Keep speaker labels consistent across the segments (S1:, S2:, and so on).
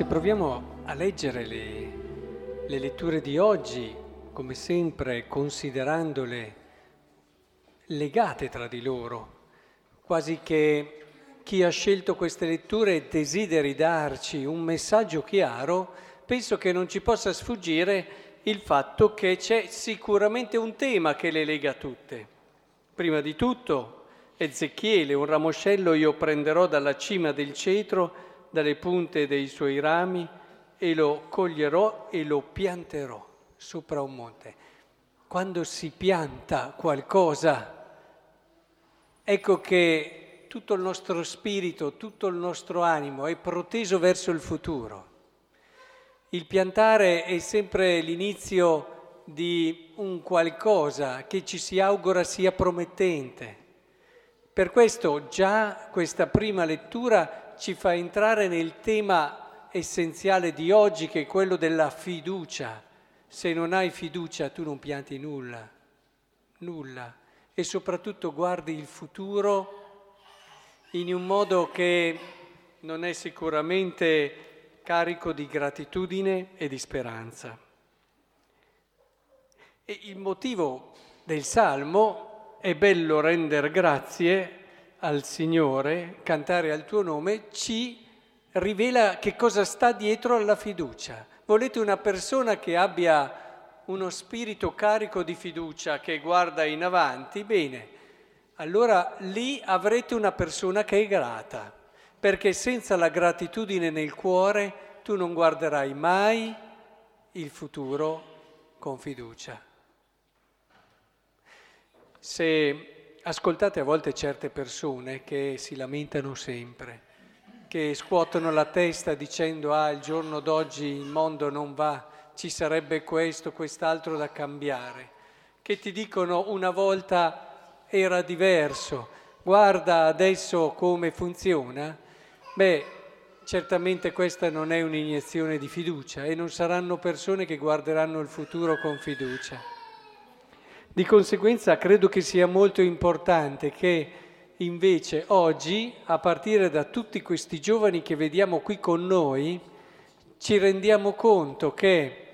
S1: Se proviamo a leggere le, le letture di oggi, come sempre considerandole legate tra di loro, quasi che chi ha scelto queste letture desideri darci un messaggio chiaro, penso che non ci possa sfuggire il fatto che c'è sicuramente un tema che le lega tutte. Prima di tutto, Ezechiele, un ramoscello io prenderò dalla cima del cetro, dalle punte dei suoi rami e lo coglierò e lo pianterò sopra un monte. Quando si pianta qualcosa, ecco che tutto il nostro spirito, tutto il nostro animo è proteso verso il futuro. Il piantare è sempre l'inizio di un qualcosa che ci si augura sia promettente. Per questo già questa prima lettura ci fa entrare nel tema essenziale di oggi che è quello della fiducia. Se non hai fiducia tu non pianti nulla, nulla. E soprattutto guardi il futuro in un modo che non è sicuramente carico di gratitudine e di speranza. E il motivo del Salmo è bello rendere grazie al Signore, cantare al tuo nome, ci rivela che cosa sta dietro alla fiducia. Volete una persona che abbia uno spirito carico di fiducia, che guarda in avanti? Bene, allora lì avrete una persona che è grata, perché senza la gratitudine nel cuore tu non guarderai mai il futuro con fiducia. Se ascoltate a volte certe persone che si lamentano sempre, che scuotono la testa dicendo ah il giorno d'oggi il mondo non va, ci sarebbe questo, quest'altro da cambiare, che ti dicono una volta era diverso, guarda adesso come funziona, beh certamente questa non è un'iniezione di fiducia e non saranno persone che guarderanno il futuro con fiducia. Di conseguenza credo che sia molto importante che invece oggi, a partire da tutti questi giovani che vediamo qui con noi, ci rendiamo conto che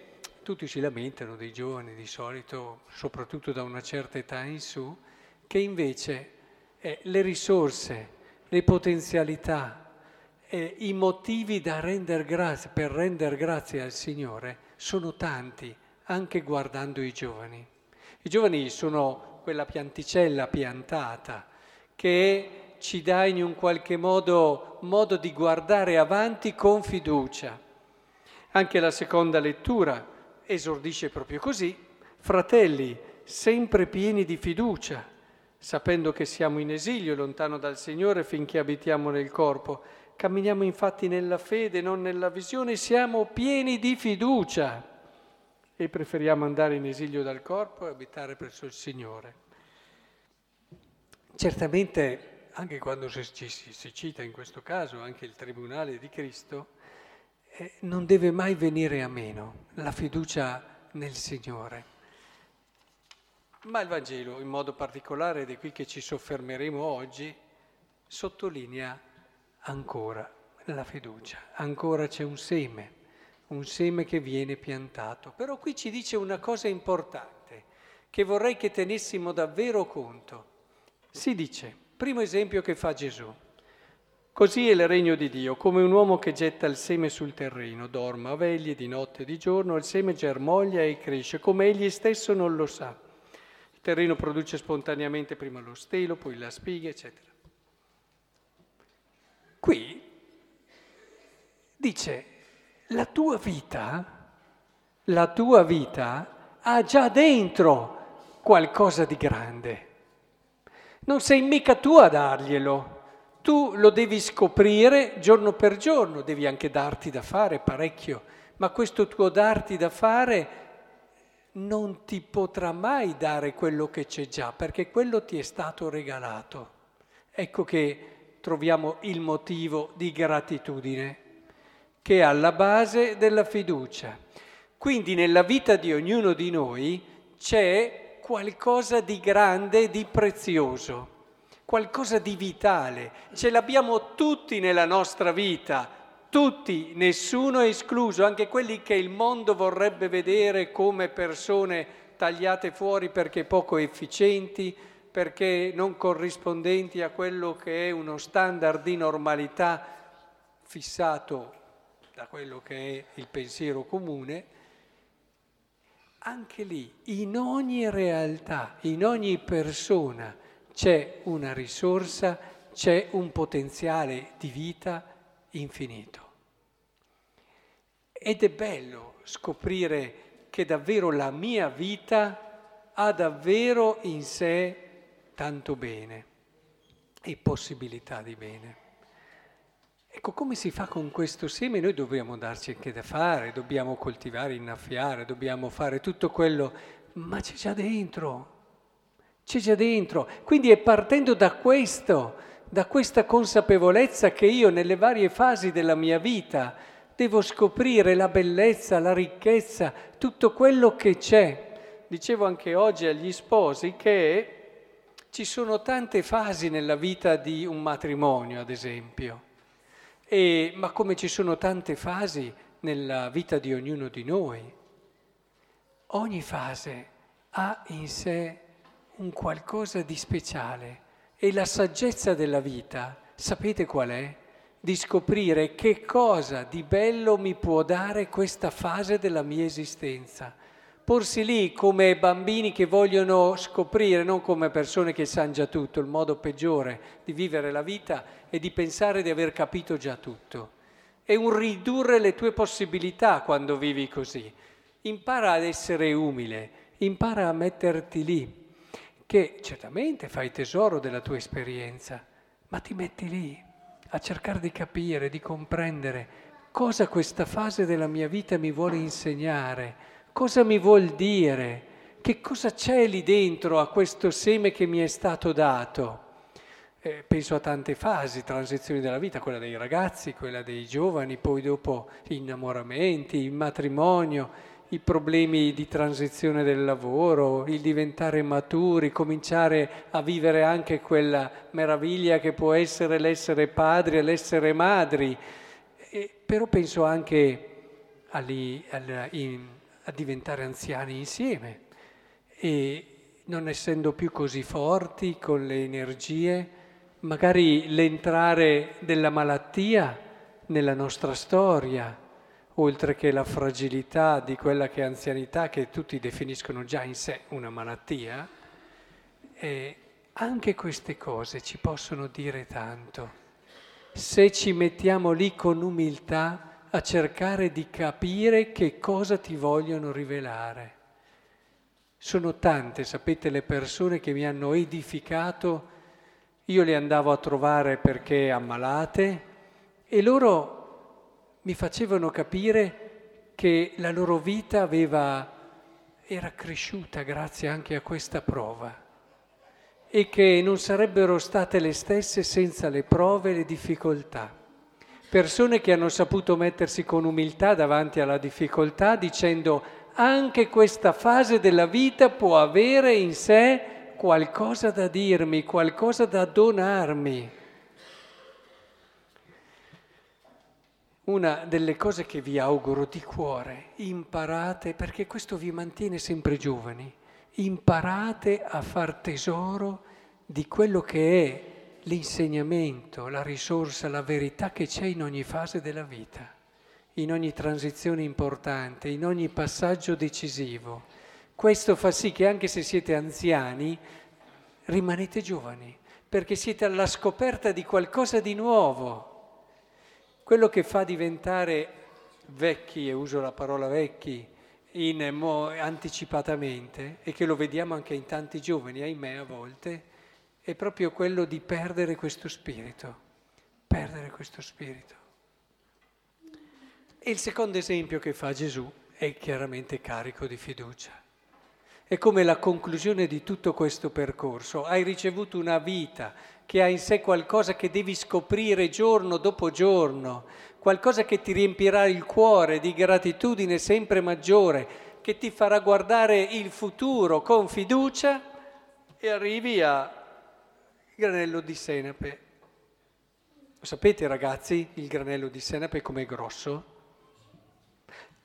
S1: tutti si lamentano dei giovani di solito, soprattutto da una certa età in su, che invece eh, le risorse, le potenzialità, eh, i motivi render grazie, per rendere grazie al Signore sono tanti, anche guardando i giovani. I giovani sono quella pianticella piantata che ci dà in un qualche modo modo di guardare avanti con fiducia. Anche la seconda lettura esordisce proprio così, fratelli, sempre pieni di fiducia, sapendo che siamo in esilio, lontano dal Signore finché abitiamo nel corpo. Camminiamo infatti nella fede, non nella visione, siamo pieni di fiducia e preferiamo andare in esilio dal corpo e abitare presso il Signore. Certamente, anche quando si, si, cita in questo caso anche il Tribunale di Cristo, eh, non deve mai venire a meno la fiducia nel Signore. Ma il Vangelo, in modo particolare, ed è qui che ci soffermeremo oggi, sottolinea ancora la fiducia. Ancora c'è un seme un seme che viene piantato. Però qui ci dice una cosa importante che vorrei che tenessimo davvero conto. Si dice, primo esempio che fa Gesù, così è il regno di Dio, come un uomo che getta il seme sul terreno, dorma a veglie di notte e di giorno, il seme germoglia e cresce, come egli stesso non lo sa. Il terreno produce spontaneamente prima lo stelo, poi la spiga, eccetera. Qui dice la tua vita, la tua vita ha già dentro qualcosa di grande. Non sei mica tu a darglielo, tu lo devi scoprire giorno per giorno, devi anche darti da fare parecchio, ma questo tuo darti da fare non ti potrà mai dare quello che c'è già, perché quello ti è stato regalato. Ecco che troviamo il motivo di gratitudine che è alla base della fiducia. Quindi nella vita di ognuno di noi c'è qualcosa di grande di prezioso, qualcosa di vitale. Ce l'abbiamo tutti nella nostra vita, tutti, nessuno è escluso, anche quelli che il mondo vorrebbe vedere come persone tagliate fuori perché poco efficienti, perché non corrispondenti a quello che è uno standard di normalità fissato da quello che è il pensiero comune, anche lì, in ogni realtà, in ogni persona c'è una risorsa, c'è un potenziale di vita infinito. Ed è bello scoprire che davvero la mia vita ha davvero in sé tanto bene e possibilità di bene. Ecco, come si fa con questo seme? Noi dobbiamo darci anche da fare, dobbiamo coltivare, innaffiare, dobbiamo fare tutto quello, ma c'è già dentro, c'è già dentro. Quindi è partendo da questo, da questa consapevolezza che io nelle varie fasi della mia vita devo scoprire la bellezza, la ricchezza, tutto quello che c'è. Dicevo anche oggi agli sposi che ci sono tante fasi nella vita di un matrimonio, ad esempio. E, ma come ci sono tante fasi nella vita di ognuno di noi, ogni fase ha in sé un qualcosa di speciale e la saggezza della vita, sapete qual è? Di scoprire che cosa di bello mi può dare questa fase della mia esistenza. Porsi lì come bambini che vogliono scoprire, non come persone che sanno già tutto, il modo peggiore di vivere la vita e di pensare di aver capito già tutto. È un ridurre le tue possibilità quando vivi così. Impara ad essere umile, impara a metterti lì, che certamente fai tesoro della tua esperienza, ma ti metti lì a cercare di capire, di comprendere cosa questa fase della mia vita mi vuole insegnare, cosa mi vuol dire, che cosa c'è lì dentro a questo seme che mi è stato dato eh, penso a tante fasi, transizioni della vita, quella dei ragazzi, quella dei giovani, poi dopo gli innamoramenti, il matrimonio, i problemi di transizione del lavoro, il diventare maturi, cominciare a vivere anche quella meraviglia che può essere l'essere padri e l'essere madri. E, però penso anche alli, alla, in, a diventare anziani insieme e non essendo più così forti con le energie, magari l'entrare della malattia nella nostra storia, oltre che la fragilità di quella che è anzianità, che tutti definiscono già in sé una malattia, e anche queste cose ci possono dire tanto. Se ci mettiamo lì con umiltà a cercare di capire che cosa ti vogliono rivelare. Sono tante, sapete, le persone che mi hanno edificato io le andavo a trovare perché ammalate e loro mi facevano capire che la loro vita aveva, era cresciuta grazie anche a questa prova e che non sarebbero state le stesse senza le prove e le difficoltà. Persone che hanno saputo mettersi con umiltà davanti alla difficoltà dicendo anche questa fase della vita può avere in sé qualcosa da dirmi, qualcosa da donarmi. Una delle cose che vi auguro di cuore, imparate, perché questo vi mantiene sempre giovani, imparate a far tesoro di quello che è l'insegnamento, la risorsa, la verità che c'è in ogni fase della vita, in ogni transizione importante, in ogni passaggio decisivo. Questo fa sì che anche se siete anziani, rimanete giovani, perché siete alla scoperta di qualcosa di nuovo. Quello che fa diventare vecchi, e uso la parola vecchi, in mo- anticipatamente, e che lo vediamo anche in tanti giovani, ahimè a volte, è proprio quello di perdere questo spirito, perdere questo spirito. E il secondo esempio che fa Gesù è chiaramente carico di fiducia. È come la conclusione di tutto questo percorso. Hai ricevuto una vita che ha in sé qualcosa che devi scoprire giorno dopo giorno, qualcosa che ti riempirà il cuore di gratitudine sempre maggiore, che ti farà guardare il futuro con fiducia e arrivi a granello di senape. sapete ragazzi il granello di senape com'è grosso?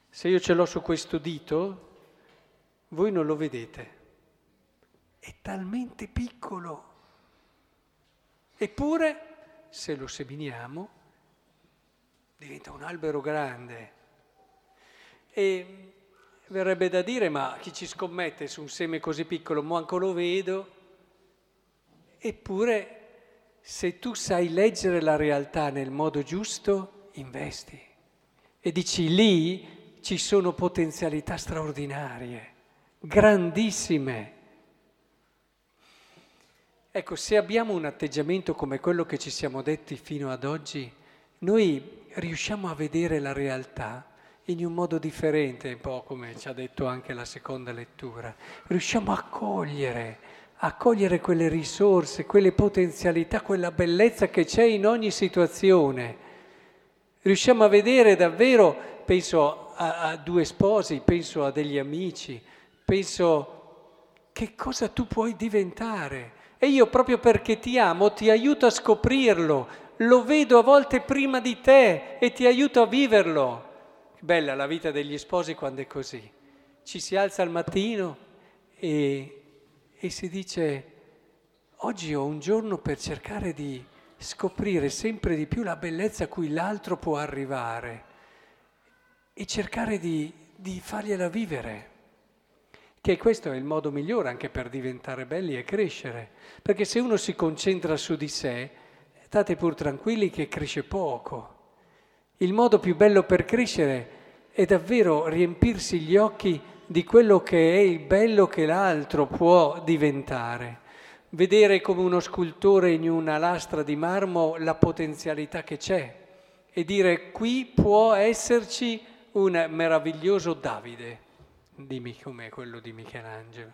S1: Se io ce l'ho su questo dito, voi non lo vedete. È talmente piccolo. Eppure, se lo seminiamo, diventa un albero grande. E verrebbe da dire, ma chi ci scommette su un seme così piccolo, manco lo vedo. Eppure, se tu sai leggere la realtà nel modo giusto, investi. E dici lì ci sono potenzialità straordinarie, grandissime. Ecco, se abbiamo un atteggiamento come quello che ci siamo detti fino ad oggi, noi riusciamo a vedere la realtà in un modo differente, un po' come ci ha detto anche la seconda lettura. Riusciamo a cogliere, a cogliere quelle risorse, quelle potenzialità, quella bellezza che c'è in ogni situazione. Riusciamo a vedere davvero, penso a, a due sposi, penso a degli amici, penso che cosa tu puoi diventare. E io proprio perché ti amo ti aiuto a scoprirlo, lo vedo a volte prima di te e ti aiuto a viverlo. Bella la vita degli sposi quando è così. Ci si alza al mattino e, e si dice, oggi ho un giorno per cercare di scoprire sempre di più la bellezza a cui l'altro può arrivare e cercare di, di fargliela vivere. Che questo è il modo migliore anche per diventare belli e crescere. Perché se uno si concentra su di sé, state pur tranquilli che cresce poco. Il modo più bello per crescere è davvero riempirsi gli occhi di quello che è il bello che l'altro può diventare. Vedere come uno scultore in una lastra di marmo la potenzialità che c'è e dire qui può esserci un meraviglioso Davide, dimmi com'è quello di Michelangelo.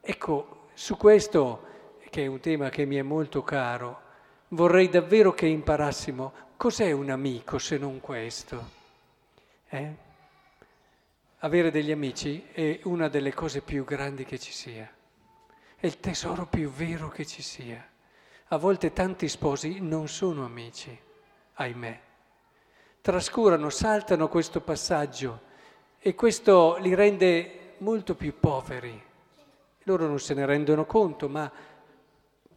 S1: Ecco, su questo, che è un tema che mi è molto caro, vorrei davvero che imparassimo cos'è un amico se non questo. Eh? Avere degli amici è una delle cose più grandi che ci sia, è il tesoro più vero che ci sia. A volte tanti sposi non sono amici, ahimè trascurano, saltano questo passaggio e questo li rende molto più poveri. Loro non se ne rendono conto, ma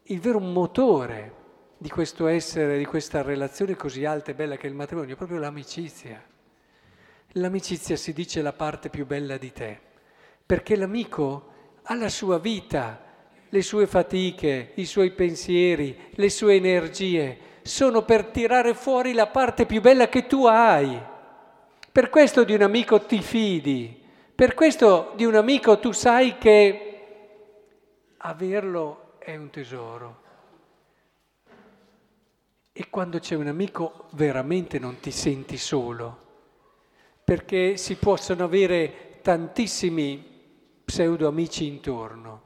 S1: il vero motore di questo essere, di questa relazione così alta e bella che è il matrimonio, è proprio l'amicizia. L'amicizia si dice la parte più bella di te, perché l'amico ha la sua vita, le sue fatiche, i suoi pensieri, le sue energie, sono per tirare fuori la parte più bella che tu hai. Per questo di un amico ti fidi, per questo di un amico tu sai che averlo è un tesoro. E quando c'è un amico veramente non ti senti solo, perché si possono avere tantissimi pseudo amici intorno,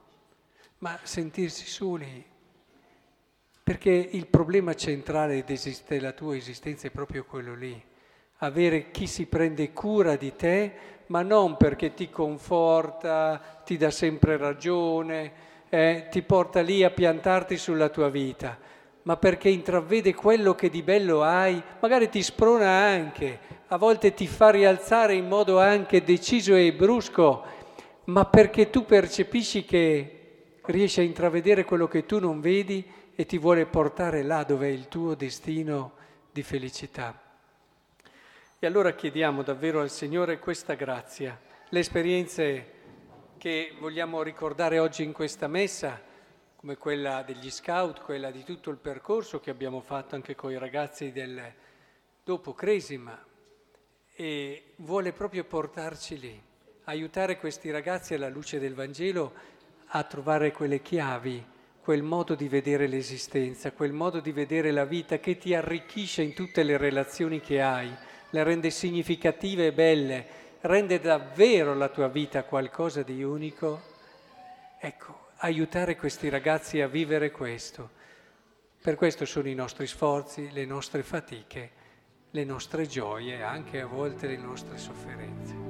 S1: ma sentirsi soli perché il problema centrale della tua esistenza è proprio quello lì, avere chi si prende cura di te, ma non perché ti conforta, ti dà sempre ragione, eh, ti porta lì a piantarti sulla tua vita, ma perché intravede quello che di bello hai, magari ti sprona anche, a volte ti fa rialzare in modo anche deciso e brusco, ma perché tu percepisci che riesci a intravedere quello che tu non vedi e ti vuole portare là dove è il tuo destino di felicità. E allora chiediamo davvero al Signore questa grazia, le esperienze che vogliamo ricordare oggi in questa messa, come quella degli scout, quella di tutto il percorso che abbiamo fatto anche con i ragazzi del dopo Cresima, e vuole proprio portarci lì, aiutare questi ragazzi alla luce del Vangelo a trovare quelle chiavi quel modo di vedere l'esistenza, quel modo di vedere la vita che ti arricchisce in tutte le relazioni che hai, le rende significative e belle, rende davvero la tua vita qualcosa di unico. Ecco, aiutare questi ragazzi a vivere questo. Per questo sono i nostri sforzi, le nostre fatiche, le nostre gioie, anche a volte le nostre sofferenze.